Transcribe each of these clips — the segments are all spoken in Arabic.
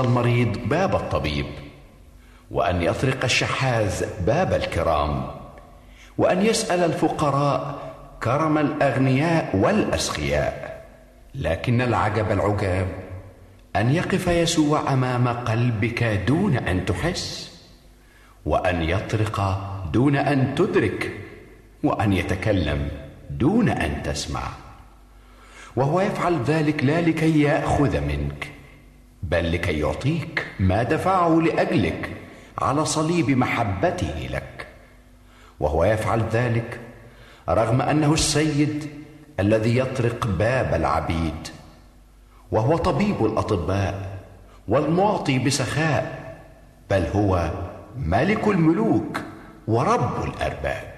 المريض باب الطبيب وأن يطرق الشحاذ باب الكرام وأن يسأل الفقراء كرم الأغنياء والأسخياء لكن العجب العجاب أن يقف يسوع أمام قلبك دون أن تحس وأن يطرق دون أن تدرك وأن يتكلم دون أن تسمع وهو يفعل ذلك لا لكي يأخذ منك. بل لكي يعطيك ما دفعه لأجلك على صليب محبته لك. وهو يفعل ذلك رغم أنه السيد الذي يطرق باب العبيد. وهو طبيب الأطباء والمعطي بسخاء بل هو ملك الملوك ورب الأرباب.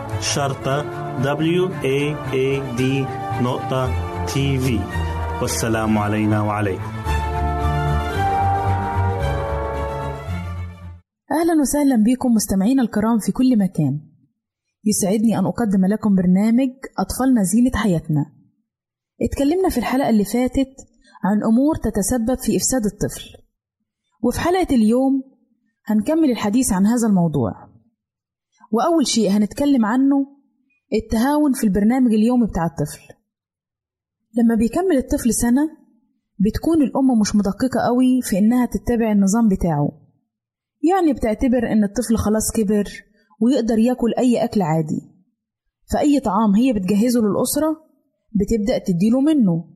شرطة W A A D نقطة تي في والسلام علينا وعليكم. أهلا وسهلا بكم مستمعينا الكرام في كل مكان. يسعدني أن أقدم لكم برنامج أطفالنا زينة حياتنا. اتكلمنا في الحلقة اللي فاتت عن أمور تتسبب في إفساد الطفل. وفي حلقة اليوم هنكمل الحديث عن هذا الموضوع. وأول شيء هنتكلم عنه التهاون في البرنامج اليومي بتاع الطفل. لما بيكمل الطفل سنة بتكون الأم مش مدققة قوي في إنها تتبع النظام بتاعه. يعني بتعتبر إن الطفل خلاص كبر ويقدر ياكل أي أكل عادي. فأي طعام هي بتجهزه للأسرة بتبدأ تديله منه.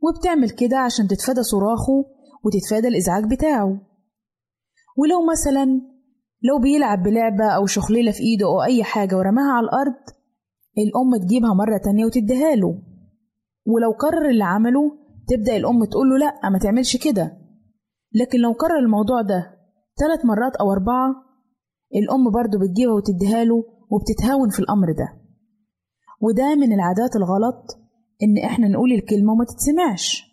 وبتعمل كده عشان تتفادى صراخه وتتفادى الإزعاج بتاعه. ولو مثلا لو بيلعب بلعبة أو شخليلة في إيده أو أي حاجة ورماها على الأرض الأم تجيبها مرة تانية وتديها له. ولو كرر اللي عمله تبدأ الأم تقول له لأ ما تعملش كده. لكن لو كرر الموضوع ده ثلاث مرات أو أربعة الأم برضه بتجيبها وتديها له وبتتهاون في الأمر ده. وده من العادات الغلط إن إحنا نقول الكلمة وما تتسمعش.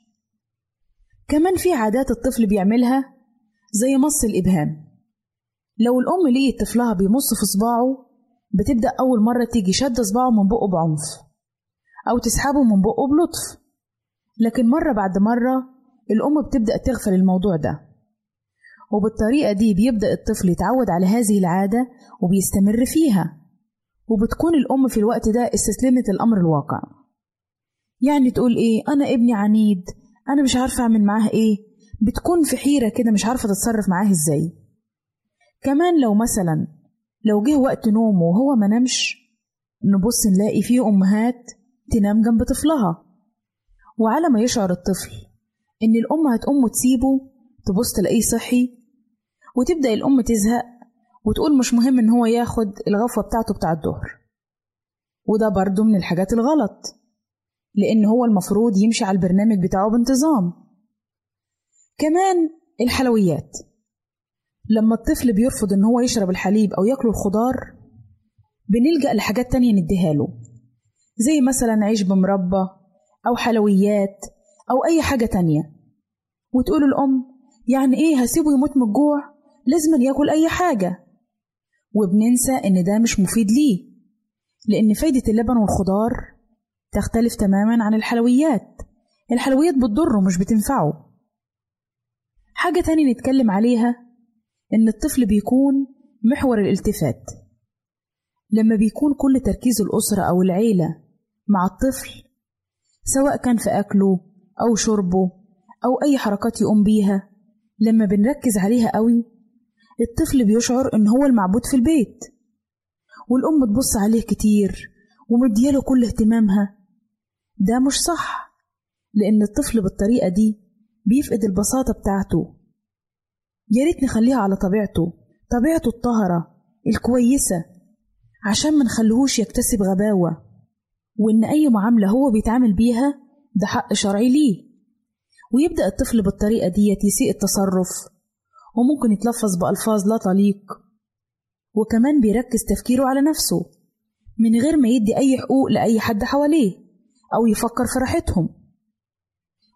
كمان في عادات الطفل بيعملها زي مص الإبهام. لو الأم لقيت طفلها بيمص في صباعه بتبدأ أول مرة تيجي شادة صباعه من بقه بعنف أو تسحبه من بقه بلطف. لكن مرة بعد مرة الأم بتبدأ تغفل الموضوع ده وبالطريقة دي بيبدأ الطفل يتعود على هذه العادة وبيستمر فيها وبتكون الأم في الوقت ده استسلمت الأمر الواقع. يعني تقول إيه؟ أنا ابني عنيد أنا مش عارفة أعمل معاه إيه؟ بتكون في حيرة كده مش عارفة تتصرف معاه إزاي. كمان لو مثلا لو جه وقت نومه وهو ما نامش نبص نلاقي فيه أمهات تنام جنب طفلها. وعلى ما يشعر الطفل إن الأم هتقوم وتسيبه تبص تلاقيه صحي وتبدأ الأم تزهق وتقول مش مهم إن هو ياخد الغفوة بتاعته بتاع الظهر. وده برضه من الحاجات الغلط لأن هو المفروض يمشي على البرنامج بتاعه بانتظام. كمان الحلويات. لما الطفل بيرفض إن هو يشرب الحليب أو ياكل الخضار بنلجأ لحاجات تانية نديها له. زي مثلا عيش بمربى أو حلويات أو أي حاجة تانية. وتقول الأم يعني إيه هسيبه يموت من الجوع؟ لازم ياكل أي حاجة. وبننسى إن ده مش مفيد ليه. لأن فايدة اللبن والخضار تختلف تماما عن الحلويات. الحلويات بتضره مش بتنفعه. حاجة تانية نتكلم عليها إن الطفل بيكون محور الالتفات. لما بيكون كل تركيز الأسرة أو العيلة مع الطفل سواء كان في أكله أو شربه أو أي حركات يقوم بيها لما بنركز عليها قوي الطفل بيشعر إن هو المعبود في البيت. والأم تبص عليه كتير ومدياله كل اهتمامها. ده مش صح لأن الطفل بالطريقة دي بيفقد البساطة بتاعته. يا ريت نخليها على طبيعته طبيعته الطاهرة الكويسة عشان منخليهوش يكتسب غباوة. وإن أي معاملة هو بيتعامل بيها ده حق شرعي ليه. ويبدأ الطفل بالطريقة ديت يسيء التصرف وممكن يتلفظ بألفاظ لا تليق. وكمان بيركز تفكيره على نفسه من غير ما يدي أي حقوق لأي حد حواليه أو يفكر في راحتهم.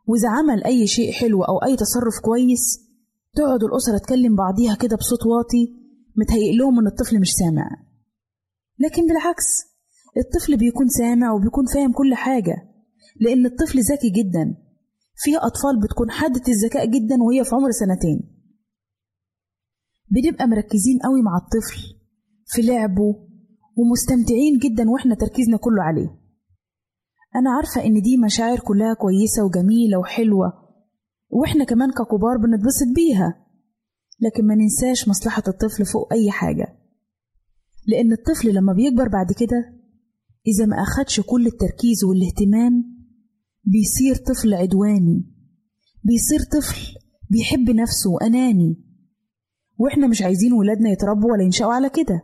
وإذا عمل أي شيء حلو أو أي تصرف كويس تقعد الأسرة تكلم بعضيها كده بصوت واطي متهيئ لهم إن الطفل مش سامع. لكن بالعكس الطفل بيكون سامع وبيكون فاهم كل حاجة لأن الطفل ذكي جدا. في أطفال بتكون حادة الذكاء جدا وهي في عمر سنتين. بنبقى مركزين قوي مع الطفل في لعبه ومستمتعين جدا وإحنا تركيزنا كله عليه. أنا عارفة إن دي مشاعر كلها كويسة وجميلة وحلوة وإحنا كمان ككبار بنتبسط بيها. لكن ما ننساش مصلحة الطفل فوق أي حاجة. لأن الطفل لما بيكبر بعد كده إذا ما أخدش كل التركيز والاهتمام بيصير طفل عدواني. بيصير طفل بيحب نفسه وأناني. وإحنا مش عايزين ولادنا يتربوا ولا ينشأوا على كده.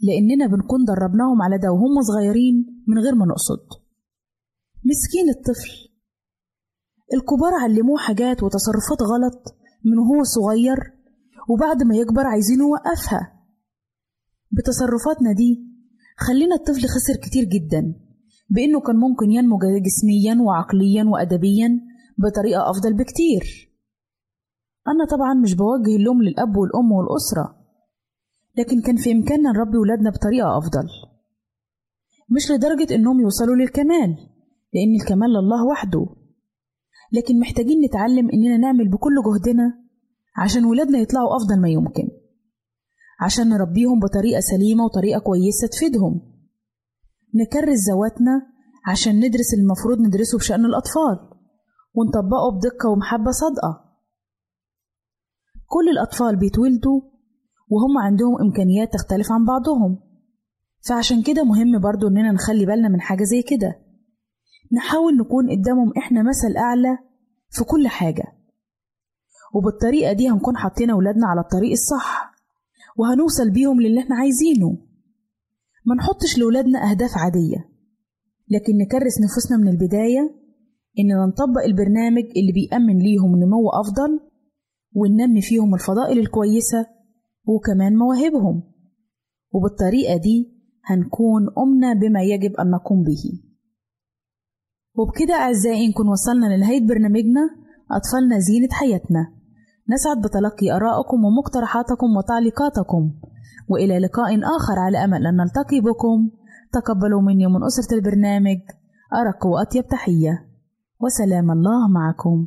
لأننا بنكون دربناهم على ده وهم صغيرين من غير ما نقصد. مسكين الطفل الكبار علموه حاجات وتصرفات غلط من هو صغير وبعد ما يكبر عايزين يوقفها بتصرفاتنا دي خلينا الطفل خسر كتير جدا بإنه كان ممكن ينمو جسميا وعقليا وأدبيا بطريقة أفضل بكتير. أنا طبعا مش بوجه اللوم للأب والأم والأسرة لكن كان في إمكاننا نربي ولادنا بطريقة أفضل. مش لدرجة إنهم يوصلوا للكمال لأن الكمال لله وحده. لكن محتاجين نتعلم إننا نعمل بكل جهدنا عشان ولادنا يطلعوا أفضل ما يمكن. عشان نربيهم بطريقة سليمة وطريقة كويسة تفيدهم. نكرس ذواتنا عشان ندرس المفروض ندرسه بشأن الأطفال. ونطبقه بدقة ومحبة صادقة. كل الأطفال بيتولدوا وهم عندهم إمكانيات تختلف عن بعضهم. فعشان كده مهم برضو إننا نخلي بالنا من حاجة زي كده. نحاول نكون قدامهم إحنا مثل أعلى في كل حاجة. وبالطريقة دي هنكون حاطين أولادنا على الطريق الصح وهنوصل بيهم للي إحنا عايزينه. ما نحطش لولادنا أهداف عادية لكن نكرس نفوسنا من البداية إننا نطبق البرنامج اللي بيأمن ليهم نمو أفضل وننمي فيهم الفضائل الكويسة وكمان مواهبهم. وبالطريقة دي هنكون أمنا بما يجب أن نقوم به. وبكده أعزائي نكون وصلنا لنهاية برنامجنا أطفالنا زينة حياتنا. نسعد بتلقي آرائكم ومقترحاتكم وتعليقاتكم. وإلى لقاء آخر على أمل أن نلتقي بكم. تقبلوا مني ومن أسرة البرنامج أرق وأطيب تحية. وسلام الله معكم.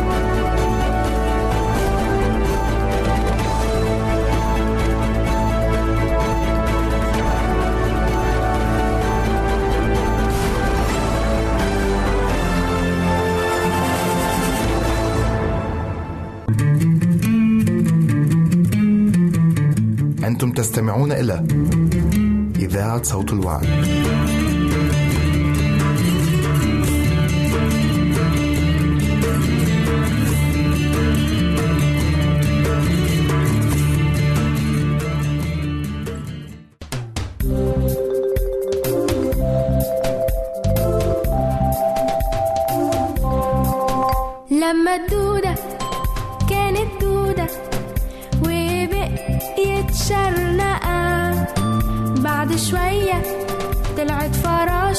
أنتم تستمعون إلى إذاعة صوت الوعد. لما الدودة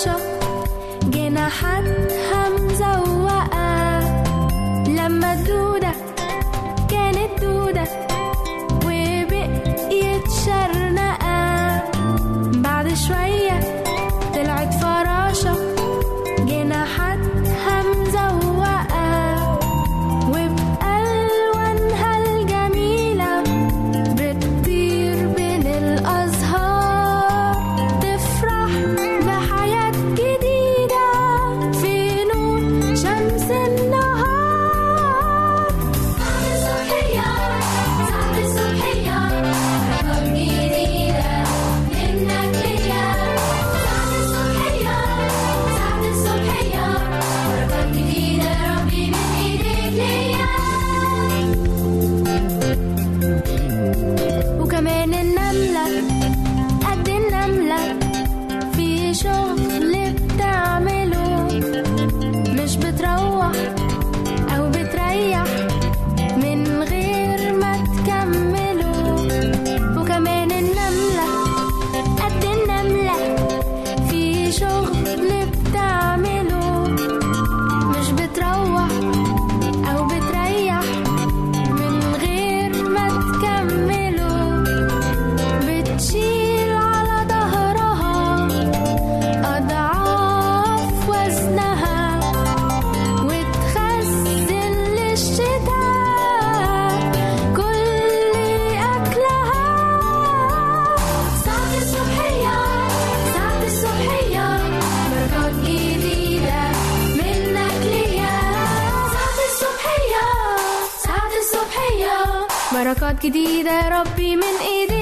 셔. يا ربي من ايديك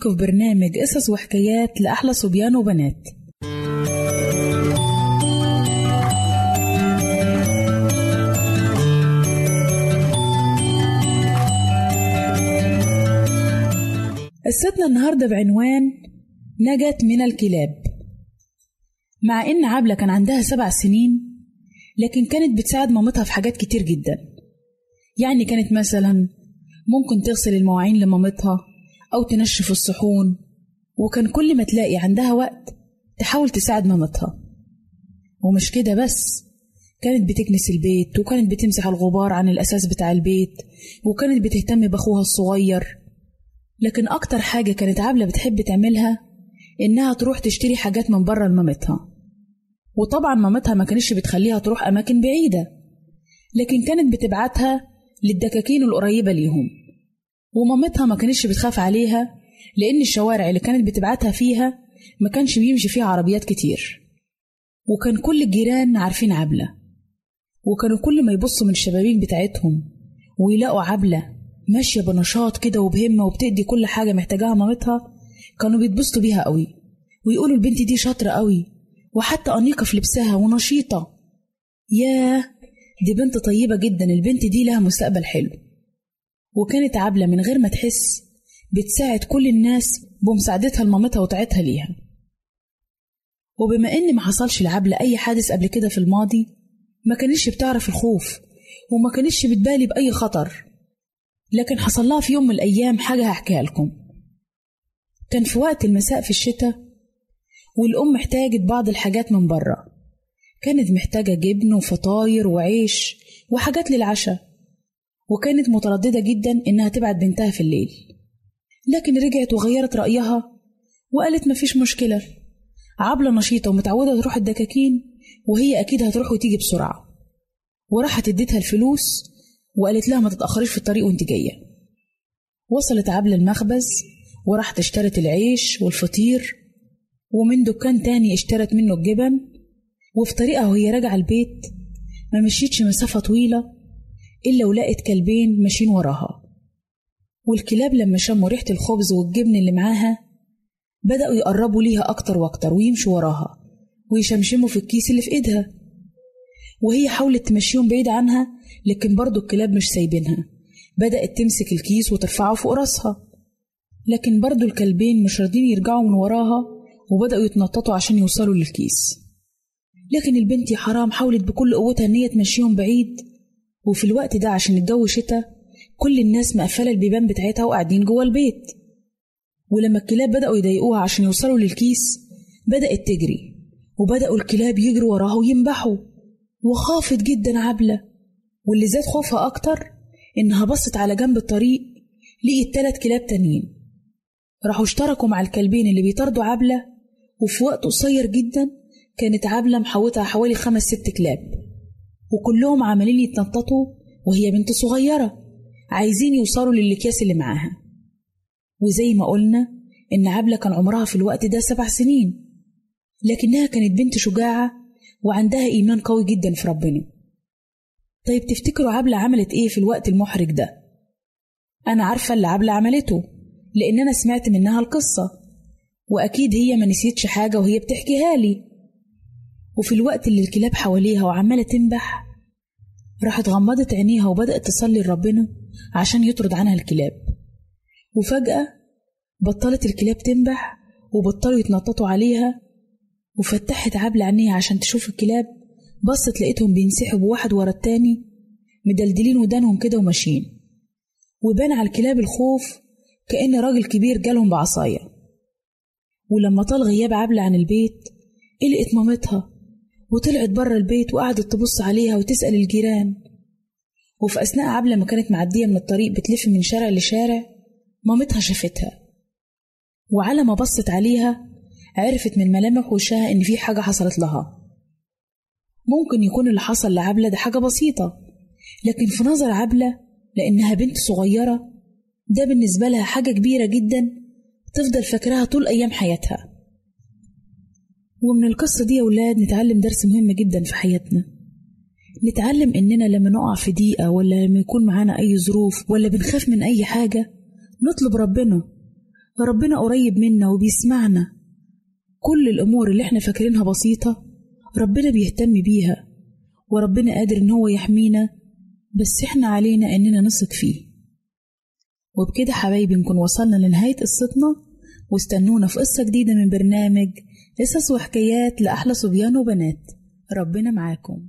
بيكم في برنامج قصص وحكايات لأحلى صبيان وبنات. قصتنا النهاردة بعنوان نجت من الكلاب. مع إن عبلة كان عندها سبع سنين لكن كانت بتساعد مامتها في حاجات كتير جدا. يعني كانت مثلا ممكن تغسل المواعين لمامتها أو تنشف الصحون. وكان كل ما تلاقي عندها وقت تحاول تساعد مامتها. ومش كده بس كانت بتكنس البيت وكانت بتمسح الغبار عن الأساس بتاع البيت وكانت بتهتم بأخوها الصغير. لكن أكتر حاجة كانت عبلة بتحب تعملها إنها تروح تشتري حاجات من بره لمامتها. وطبعا مامتها ما كانتش بتخليها تروح أماكن بعيدة لكن كانت بتبعتها للدكاكين القريبة ليهم. ومامتها ما كانتش بتخاف عليها لأن الشوارع اللي كانت بتبعتها فيها ما كانش بيمشي فيها عربيات كتير. وكان كل الجيران عارفين عبلة. وكانوا كل ما يبصوا من الشبابيك بتاعتهم ويلاقوا عبلة ماشية بنشاط كده وبهمة وبتدي كل حاجة محتاجاها مامتها كانوا بيتبسطوا بيها قوي. ويقولوا البنت دي شاطرة قوي وحتى أنيقة في لبسها ونشيطة. ياه! دي بنت طيبة جدا البنت دي لها مستقبل حلو. وكانت عبلة من غير ما تحس بتساعد كل الناس بمساعدتها لمامتها وطاعتها ليها. وبما إن ما حصلش لعبلة أي حادث قبل كده في الماضي ما كانتش بتعرف الخوف وما كانتش بتبالي بأي خطر. لكن حصل لها في يوم من الأيام حاجة هحكيها لكم. كان في وقت المساء في الشتاء والأم احتاجت بعض الحاجات من بره كانت محتاجة جبن وفطاير وعيش وحاجات للعشاء. وكانت مترددة جدا إنها تبعت بنتها في الليل. لكن رجعت وغيرت رأيها وقالت مفيش مشكلة. عبلة نشيطة ومتعودة تروح الدكاكين وهي أكيد هتروح وتيجي بسرعة. وراحت اديتها الفلوس وقالت لها ما تتأخريش في الطريق وانت جاية. وصلت عبلة المخبز وراحت اشترت العيش والفطير ومن دكان تاني اشترت منه الجبن. وفي طريقها وهي راجعة البيت ما مشيتش مسافة طويلة إلا ولقت كلبين ماشيين وراها. والكلاب لما شموا ريحة الخبز والجبن اللي معاها بدأوا يقربوا ليها أكتر وأكتر ويمشوا وراها ويشمشموا في الكيس اللي في إيدها. وهي حاولت تمشيهم بعيد عنها لكن برضو الكلاب مش سايبينها. بدأت تمسك الكيس وترفعه فوق راسها. لكن برضو الكلبين مش راضيين يرجعوا من وراها وبدأوا يتنططوا عشان يوصلوا للكيس. لكن البنت يا حرام حاولت بكل قوتها إن هي تمشيهم بعيد وفي الوقت ده عشان الجو شتا كل الناس مقفلة البيبان بتاعتها وقاعدين جوه البيت. ولما الكلاب بدأوا يضايقوها عشان يوصلوا للكيس بدأت تجري وبدأوا الكلاب يجروا وراها وينبحوا. وخافت جدا عبلة واللي زاد خوفها أكتر إنها بصت على جنب الطريق لقيت تلات كلاب تانيين. راحوا اشتركوا مع الكلبين اللي بيطاردوا عبلة وفي وقت قصير جدا كانت عبلة محوطة حوالي خمس ست كلاب. وكلهم عمالين يتنططوا وهي بنت صغيرة. عايزين يوصلوا للأكياس اللي معاها. وزي ما قلنا إن عبلة كان عمرها في الوقت ده سبع سنين. لكنها كانت بنت شجاعة وعندها إيمان قوي جدا في ربنا. طيب تفتكروا عبلة عملت إيه في الوقت المحرج ده؟ أنا عارفة اللي عبلة عملته لأن أنا سمعت منها القصة. وأكيد هي ما نسيتش حاجة وهي بتحكيها لي. وفي الوقت اللي الكلاب حواليها وعمالة تنبح راحت غمضت عينيها وبدأت تصلي لربنا عشان يطرد عنها الكلاب. وفجأة بطلت الكلاب تنبح وبطلوا يتنططوا عليها وفتحت عبلة عينيها عشان تشوف الكلاب بصت لقيتهم بينسحبوا واحد ورا التاني مدلدلين ودانهم كده وماشيين. وبان على الكلاب الخوف كأن راجل كبير جالهم بعصاية. ولما طال غياب عبلة عن البيت لقت مامتها وطلعت بره البيت وقعدت تبص عليها وتسأل الجيران. وفي أثناء عبلة ما كانت معدية من الطريق بتلف من شارع لشارع مامتها شافتها. وعلى ما بصت عليها عرفت من ملامح وشها إن في حاجة حصلت لها. ممكن يكون اللي حصل لعبلة ده حاجة بسيطة لكن في نظر عبلة لأنها بنت صغيرة ده بالنسبة لها حاجة كبيرة جدا تفضل فاكراها طول أيام حياتها. ومن القصة دي يا ولاد نتعلم درس مهم جدا في حياتنا. نتعلم إننا لما نقع في ضيقة ولا لما يكون معانا أي ظروف ولا بنخاف من أي حاجة نطلب ربنا. ربنا قريب منا وبيسمعنا. كل الأمور اللي إحنا فاكرينها بسيطة ربنا بيهتم بيها وربنا قادر إن هو يحمينا بس إحنا علينا إننا نثق فيه. وبكده حبايبي نكون وصلنا لنهاية قصتنا واستنونا في قصة جديدة من برنامج قصص وحكايات لأحلى صبيان وبنات. ربنا معاكم.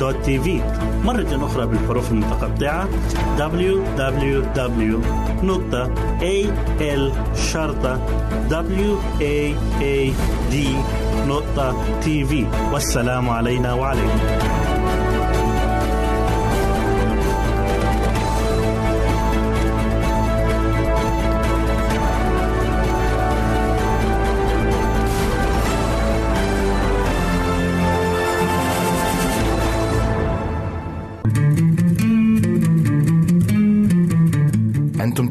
www.al-waad.tv مرة أخرى بالحروف المتقطعة. تي في والسلام علينا وعليكم.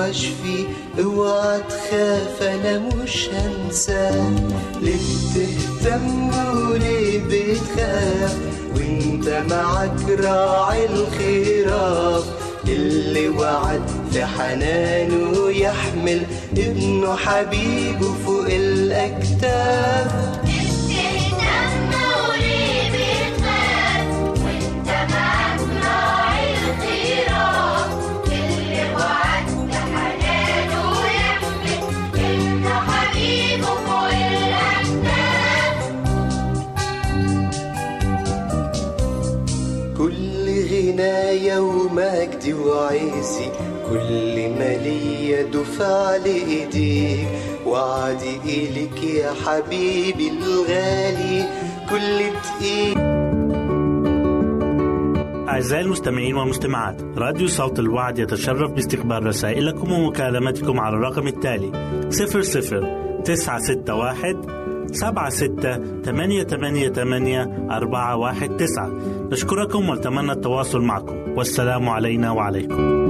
واشفي اوعى تخاف أنا مش هنساك ليه بتهتم وليه بتخاف. وانت معاك راعي الخراف. اللي وعد في حنانه يحمل ابنه حبيبه فوق الأكتاف. كل ما ليا دفع لإيديك. وعدي إليك يا حبيبي الغالي. كل دقيق أعزائي المستمعين والمستمعات راديو صوت الوعد يتشرف باستقبال رسائلكم ومكالمتكم على الرقم التالي 00 961 سبعة ستة ثمانية ثمانية ثمانية أربعة واحد تسعة. نشكركم ونتمنى التواصل معكم. والسلام علينا وعليكم.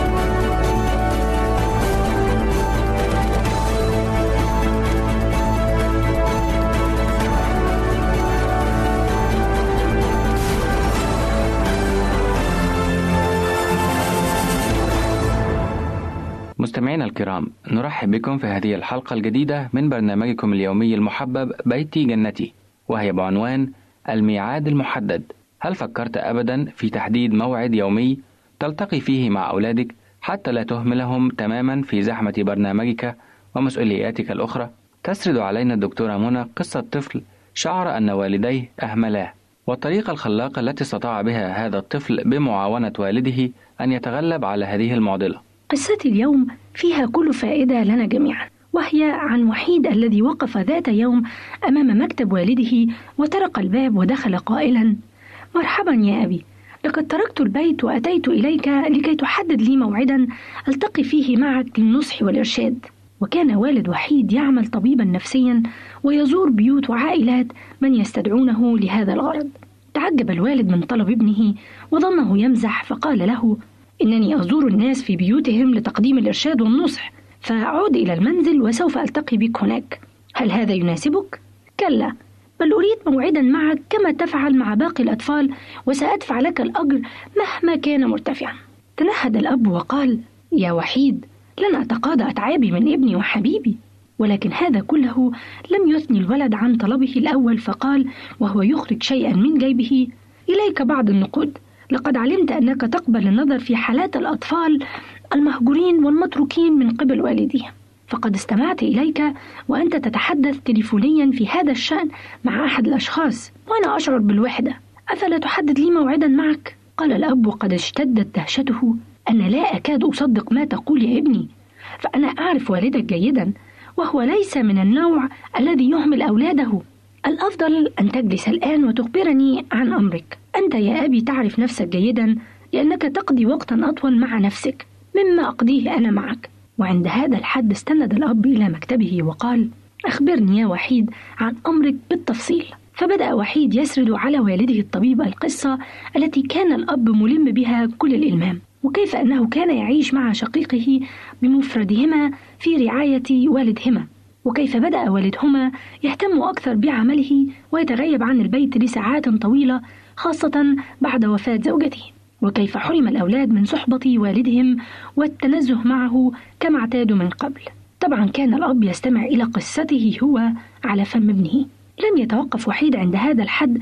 مستمعينا الكرام نرحب بكم في هذه الحلقة الجديدة من برنامجكم اليومي المحبب بيتي جنتي وهي بعنوان الميعاد المحدد. هل فكرت أبدا في تحديد موعد يومي تلتقي فيه مع أولادك حتى لا تهملهم تماما في زحمة برنامجك ومسؤولياتك الأخرى؟ تسرد علينا الدكتورة منى قصة طفل شعر أن والديه أهملاه والطريقة الخلاقة التي استطاع بها هذا الطفل بمعاونة والده أن يتغلب على هذه المعضلة. قصتي اليوم فيها كل فائدة لنا جميعا وهي عن وحيد الذي وقف ذات يوم أمام مكتب والده وطرق الباب ودخل قائلا مرحبا يا أبي لقد تركت البيت وأتيت إليك لكي تحدد لي موعدا ألتقي فيه معك للنصح والإرشاد. وكان والد وحيد يعمل طبيبا نفسيا ويزور بيوت وعائلات من يستدعونه لهذا الغرض. تعجب الوالد من طلب ابنه وظنه يمزح فقال له إنني أزور الناس في بيوتهم لتقديم الإرشاد والنصح. فأعود إلى المنزل وسوف ألتقي بك هناك. هل هذا يناسبك؟ كلا بل أريد موعدا معك كما تفعل مع باقي الأطفال وسأدفع لك الأجر مهما كان مرتفعا. تنهد الأب وقال يا وحيد لن أتقاضى أتعابي من ابني وحبيبي. ولكن هذا كله لم يثني الولد عن طلبه الأول فقال وهو يخرج شيئا من جيبه. إليك بعض النقود. لقد علمت أنك تقبل النظر في حالات الأطفال المهجورين والمتروكين من قبل والديهم. فقد استمعت إليك وأنت تتحدث تليفونيا في هذا الشأن مع أحد الأشخاص وأنا أشعر بالوحدة. أفلا تحدد لي موعدا معك؟ قال الأب وقد اشتدت دهشته. أنا لا أكاد أصدق ما تقول يا ابني. فأنا أعرف والدك جيدا وهو ليس من النوع الذي يهمل أولاده. الأفضل أن تجلس الآن وتخبرني عن أمرك. أنت يا أبي تعرف نفسك جيدا لأنك تقضي وقتا أطول مع نفسك مما أقضيه أنا معك. وعند هذا الحد استند الأب إلى مكتبه وقال أخبرني يا وحيد عن أمرك بالتفصيل. فبدأ وحيد يسرد على والده الطبيب القصة التي كان الأب ملم بها كل الإلمام وكيف أنه كان يعيش مع شقيقه بمفردهما في رعاية والدهما. وكيف بدأ والدهما يهتم أكثر بعمله ويتغيب عن البيت لساعات طويلة خاصة بعد وفاة زوجته. وكيف حرم الأولاد من صحبة والدهم والتنزه معه كما اعتادوا من قبل. طبعا كان الأب يستمع إلى قصته هو على فم ابنه. لم يتوقف وحيد عند هذا الحد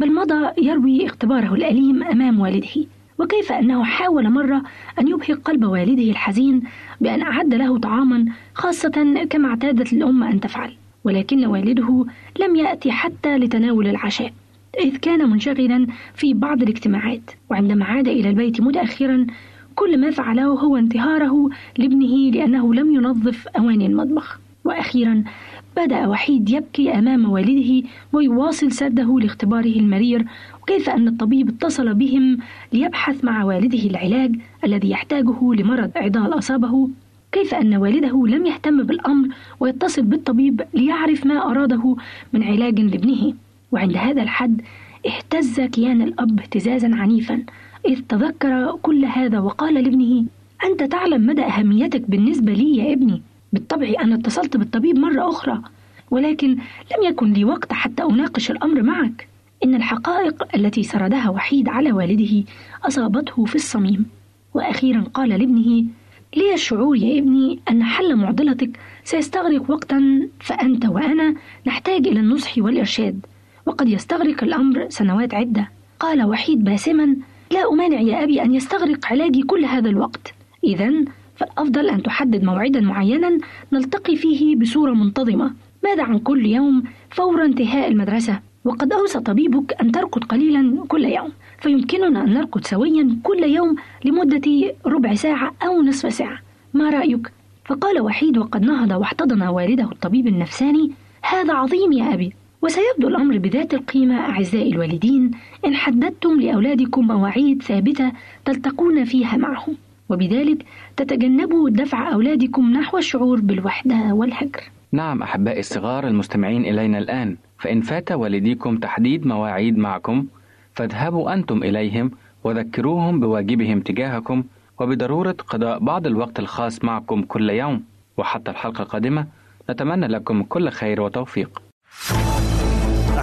بل مضى يروي اختباره الأليم أمام والده. وكيف أنه حاول مرة أن يبهج قلب والده الحزين بأن أعد له طعاما خاصة كما اعتادت الأم أن تفعل. ولكن والده لم يأتي حتى لتناول العشاء. إذ كان منشغلا في بعض الاجتماعات وعندما عاد إلى البيت متأخرا كل ما فعله هو انتهاره لابنه لأنه لم ينظف أواني المطبخ. وأخيرا بدأ وحيد يبكي أمام والده ويواصل سرده لاختباره المرير وكيف أن الطبيب اتصل بهم ليبحث مع والده العلاج الذي يحتاجه لمرض عضال أصابه. كيف أن والده لم يهتم بالأمر ويتصل بالطبيب ليعرف ما أراده من علاج لابنه. وعند هذا الحد اهتز كيان الأب اهتزازا عنيفا إذ تذكر كل هذا وقال لابنه أنت تعلم مدى أهميتك بالنسبة لي يا ابني. بالطبع أنا اتصلت بالطبيب مرة أخرى ولكن لم يكن لي وقت حتى أناقش الأمر معك. إن الحقائق التي سردها وحيد على والده أصابته في الصميم. وأخيرا قال لابنه لي الشعور يا ابني أن حل معضلتك سيستغرق وقتا فأنت وأنا نحتاج إلى النصح والإرشاد. وقد يستغرق الأمر سنوات عدة. قال وحيد باسما لا أمانع يا أبي أن يستغرق علاجي كل هذا الوقت. إذا فالأفضل أن تحدد موعدا معينا نلتقي فيه بصورة منتظمة. ماذا عن كل يوم فور انتهاء المدرسة؟ وقد أوصى طبيبك أن ترقد قليلا كل يوم. فيمكننا أن نرقد سويا كل يوم لمدة ربع ساعة أو نصف ساعة. ما رأيك؟ فقال وحيد وقد نهض واحتضن والده الطبيب النفساني. هذا عظيم يا أبي. وسيبدو الأمر بذات القيمة أعزائي الوالدين إن حددتم لأولادكم مواعيد ثابتة تلتقون فيها معهم وبذلك تتجنبوا دفع أولادكم نحو الشعور بالوحدة والهجر. نعم أحبائي الصغار المستمعين إلينا الآن فإن فات والديكم تحديد مواعيد معكم فاذهبوا أنتم إليهم وذكروهم بواجبهم تجاهكم وبضرورة قضاء بعض الوقت الخاص معكم كل يوم وحتى الحلقة القادمة نتمنى لكم كل خير وتوفيق.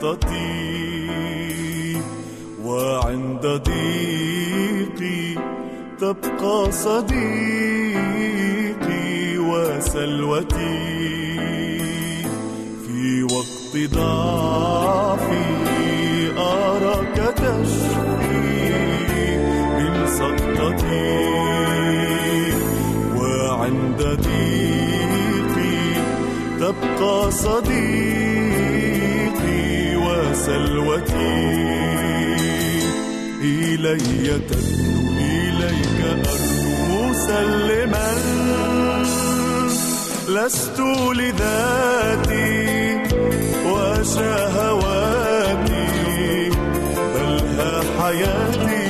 سقطتي وعند ضيقي تبقى صديقي وسلوتي في وقت ضعفي إلي تدنو إليك أرجو مسلما لست لذاتي وشهواتي بل ها حياتي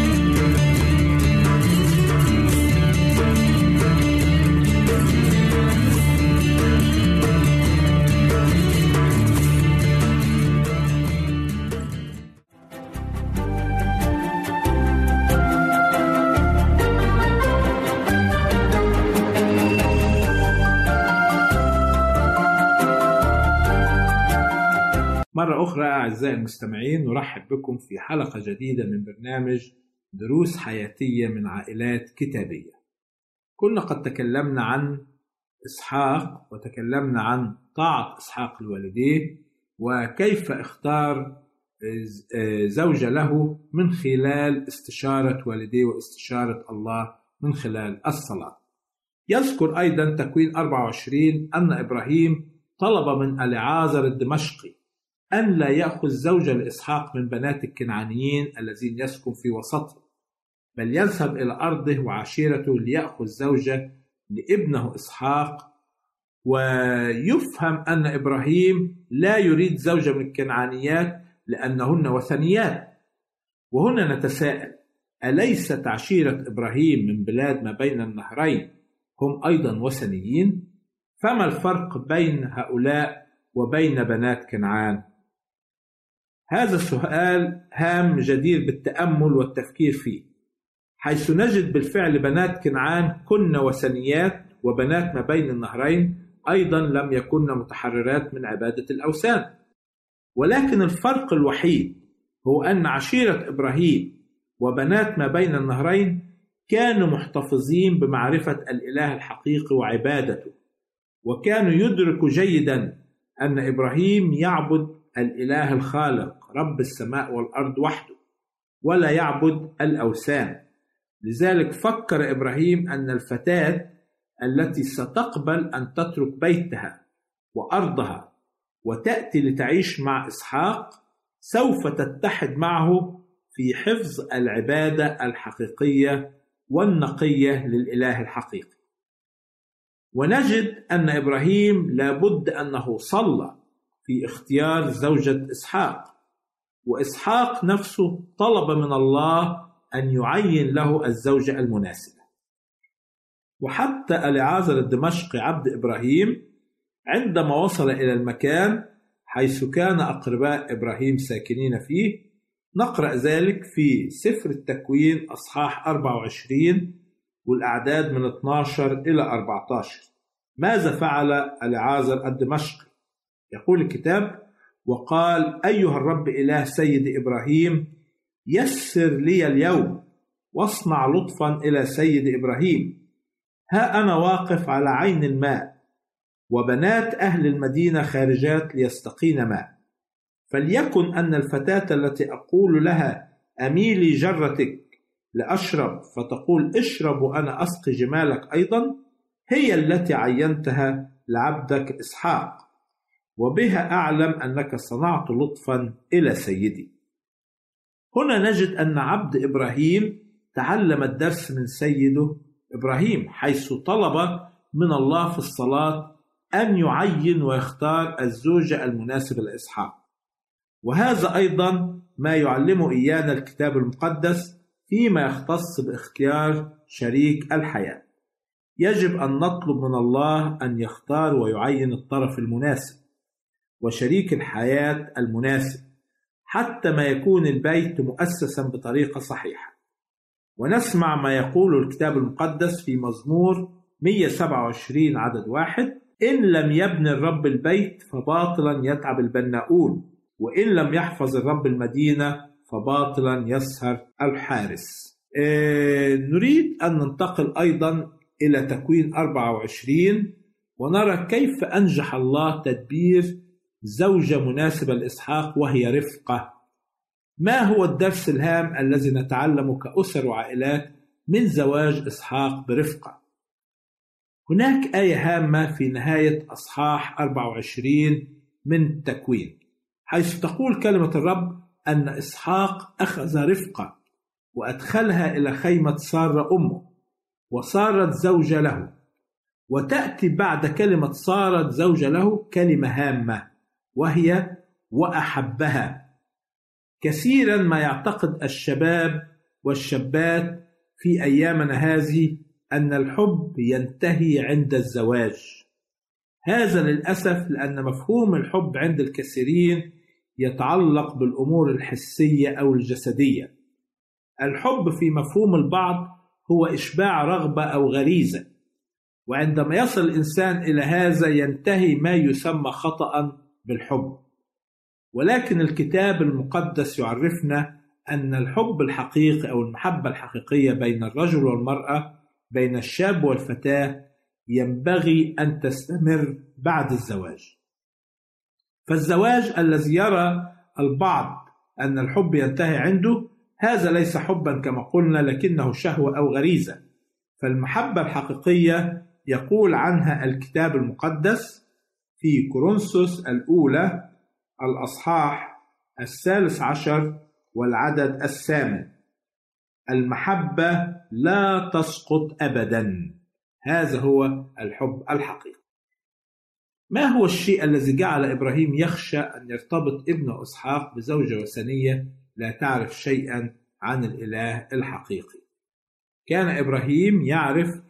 مرة أخرى أعزائي المستمعين نرحب بكم في حلقة جديدة من برنامج دروس حياتية من عائلات كتابية. كنا قد تكلمنا عن إسحاق وتكلمنا عن طاعة إسحاق لوالديه وكيف اختار زوجة له من خلال استشارة والديه واستشارة الله من خلال الصلاة. يذكر أيضا تكوين 24 أن إبراهيم طلب من ألعازر الدمشقي أن لا يأخذ زوجة لإسحاق من بنات الكنعانيين الذين يسكن في وسطه بل يذهب إلى أرضه وعشيرته ليأخذ زوجة لابنه إسحاق ويفهم أن إبراهيم لا يريد زوجة من الكنعانيات لأنهن وثنيات وهنا نتساءل أليست عشيرة إبراهيم من بلاد ما بين النهرين هم أيضا وثنيين؟ فما الفرق بين هؤلاء وبين بنات كنعان؟ هذا السؤال هام جدير بالتأمل والتفكير فيه. حيث نجد بالفعل بنات كنعان كن وثنيات وبنات ما بين النهرين أيضا لم يكن متحررات من عبادة الأوثان. ولكن الفرق الوحيد هو أن عشيرة إبراهيم وبنات ما بين النهرين كانوا محتفظين بمعرفة الإله الحقيقي وعبادته وكانوا يدركوا جيدا أن إبراهيم يعبد الإله الخالق رب السماء والأرض وحده ولا يعبد الأوثان. لذلك فكر إبراهيم أن الفتاة التي ستقبل أن تترك بيتها وأرضها وتأتي لتعيش مع إسحاق سوف تتحد معه في حفظ العبادة الحقيقية والنقية للإله الحقيقي. ونجد أن إبراهيم لابد أنه صلى في اختيار زوجة إسحاق. وإسحاق نفسه طلب من الله أن يعين له الزوجة المناسبة. وحتى ألعازر الدمشقي عبد إبراهيم عندما وصل إلى المكان حيث كان أقرباء إبراهيم ساكنين فيه نقرأ ذلك في سفر التكوين أصحاح 24 والأعداد من 12 إلى 14 ماذا فعل ألعازر الدمشقي؟ يقول الكتاب وقال أيها الرب إله سيد إبراهيم يسر لي اليوم واصنع لطفا إلى سيد إبراهيم. ها أنا واقف على عين الماء وبنات أهل المدينة خارجات ليستقين ماء. فليكن أن الفتاة التي أقول لها أميلي جرتك لأشرب فتقول اشرب وأنا أسقي جمالك أيضا هي التي عينتها لعبدك إسحاق. وبها أعلم أنك صنعت لطفا إلى سيدي. هنا نجد أن عبد إبراهيم تعلم الدرس من سيده إبراهيم حيث طلب من الله في الصلاة أن يعين ويختار الزوجة المناسبة لإسحاق. وهذا أيضا ما يعلمه إيانا الكتاب المقدس فيما يختص باختيار شريك الحياة. يجب أن نطلب من الله أن يختار ويعين الطرف المناسب. وشريك الحياة المناسب حتى ما يكون البيت مؤسسا بطريقة صحيحة. ونسمع ما يقوله الكتاب المقدس في مزمور 127 عدد واحد إن لم يبني الرب البيت فباطلا يتعب البناؤون وإن لم يحفظ الرب المدينة فباطلا يسهر الحارس. آه نريد أن ننتقل أيضا إلى تكوين 24 ونرى كيف أنجح الله تدبير زوجة مناسبة لإسحاق وهي رفقة. ما هو الدرس الهام الذي نتعلمه كأسر وعائلات من زواج إسحاق برفقة؟ هناك آية هامة في نهاية أصحاح 24 من التكوين حيث تقول كلمة الرب أن إسحاق أخذ رفقة وأدخلها إلى خيمة سارة أمه وصارت زوجة له. وتأتي بعد كلمة صارت زوجة له كلمة هامة. وهي وأحبها. كثيرا ما يعتقد الشباب والشابات في أيامنا هذه أن الحب ينتهي عند الزواج. هذا للأسف لأن مفهوم الحب عند الكثيرين يتعلق بالأمور الحسية أو الجسدية. الحب في مفهوم البعض هو إشباع رغبة أو غريزة وعندما يصل الإنسان إلى هذا ينتهي ما يسمى خطأ بالحب. ولكن الكتاب المقدس يعرفنا أن الحب الحقيقي أو المحبة الحقيقية بين الرجل والمرأة بين الشاب والفتاة ينبغي أن تستمر بعد الزواج. فالزواج الذي يرى البعض أن الحب ينتهي عنده هذا ليس حبا كما قلنا لكنه شهوة أو غريزة. فالمحبة الحقيقية يقول عنها الكتاب المقدس في كورنثوس الأولى الأصحاح الثالث عشر والعدد الثامن. المحبة لا تسقط أبدا. هذا هو الحب الحقيقي. ما هو الشيء الذي جعل إبراهيم يخشى أن يرتبط ابنه إسحاق بزوجة وثنية؟ لا تعرف شيئا عن الإله الحقيقي. كان إبراهيم يعرف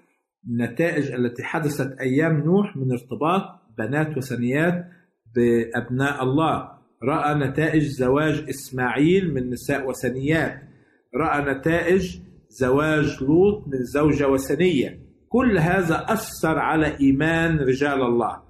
النتائج التي حدثت أيام نوح من ارتباط بنات وثنيات بأبناء الله. رأى نتائج زواج إسماعيل من نساء وثنيات رأى نتائج زواج لوط من زوجة وثنية كل هذا أثر على إيمان رجال الله.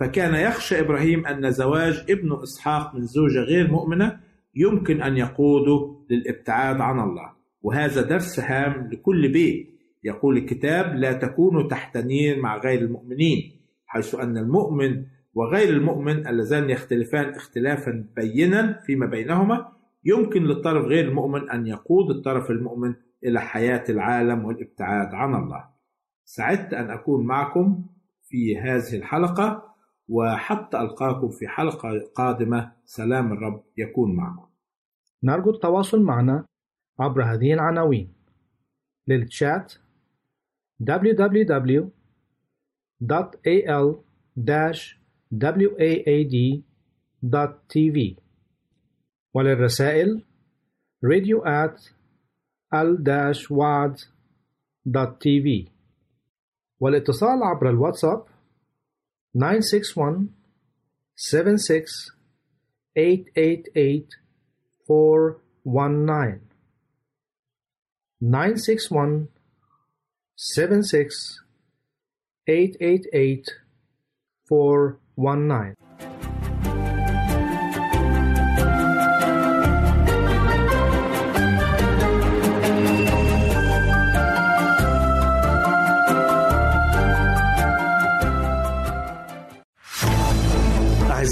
فكان يخشى إبراهيم أن زواج ابن إسحاق من زوجة غير مؤمنة يمكن أن يقوده للابتعاد عن الله. وهذا درس هام لكل بيت. يقول الكتاب لا تكونوا تحت نير مع غير المؤمنين حيث أن المؤمن وغير المؤمن اللذان يختلفان اختلافا بينا فيما بينهما يمكن للطرف غير المؤمن أن يقود الطرف المؤمن إلى حياة العالم والابتعاد عن الله. سعدت أن أكون معكم في هذه الحلقة وحتى ألقاكم في حلقة قادمة. سلام الرب يكون معكم. نرجو التواصل معنا عبر هذه العناوين. للتشات www.al-waad.tv وللرسائل radio at al-waad.tv والاتصال عبر الواتساب 961 76 888 419 961 76 888 419